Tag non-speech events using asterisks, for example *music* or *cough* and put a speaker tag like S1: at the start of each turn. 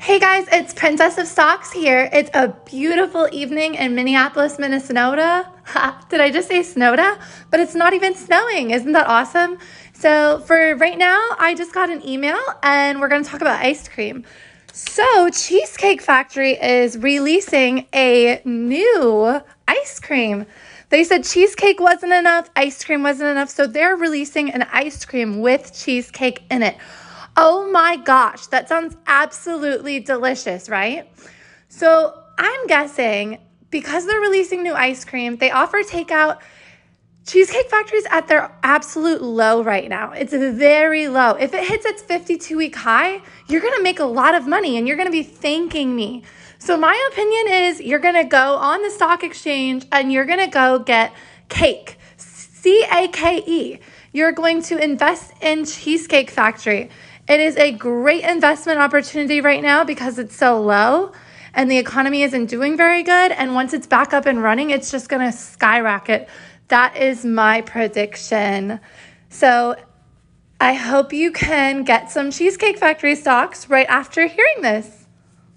S1: Hey guys, it's Princess of Stocks here. It's a beautiful evening in Minneapolis, Minnesota. Ha, *laughs* Did I just say Snowda? But it's not even snowing. Isn't that awesome? So, for right now, I just got an email and we're going to talk about ice cream. So, Cheesecake Factory is releasing a new ice cream. They said cheesecake wasn't enough, ice cream wasn't enough, so they're releasing an ice cream with cheesecake in it. Oh my gosh, that sounds absolutely delicious, right? So I'm guessing because they're releasing new ice cream, they offer takeout. Cheesecake Factory's at their absolute low right now. It's very low. If it hits its 52 week high, you're gonna make a lot of money and you're gonna be thanking me. So, my opinion is you're gonna go on the stock exchange and you're gonna go get cake, C A K E. You're going to invest in Cheesecake Factory. It is a great investment opportunity right now because it's so low and the economy isn't doing very good. And once it's back up and running, it's just going to skyrocket. That is my prediction. So I hope you can get some Cheesecake Factory stocks right after hearing this.